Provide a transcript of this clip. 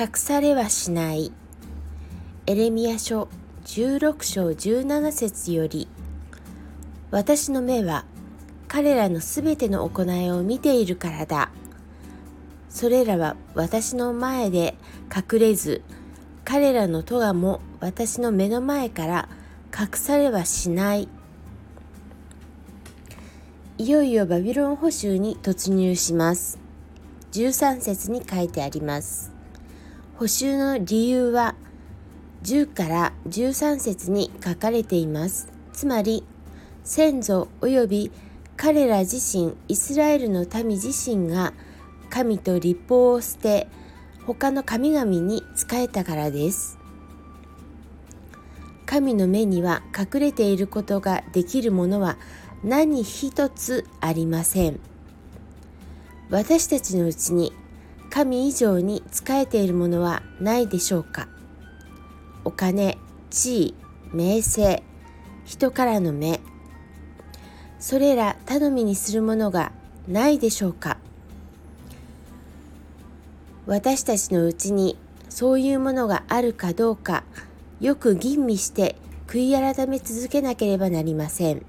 隠されはしない。エレミア書16章17節より私の目は彼らのすべての行いを見ているからだ。それらは私の前で隠れず彼らの咎も私の目の前から隠されはしない。いよいよバビロン捕囚に突入します。13節に書いてあります。補修の理由は10から13節に書かれています。つまり先祖及び彼ら自身イスラエルの民自身が神と立法を捨て他の神々に仕えたからです。神の目には隠れていることができるものは何一つありません。私たちのうちに神以上に仕えているものはないでしょうか？お金、地位、名声、人からの目。それら頼みにするものがないでしょうか？私たちのうちにそういうものがあるかどうかよく吟味して悔い改め続けなければなりません。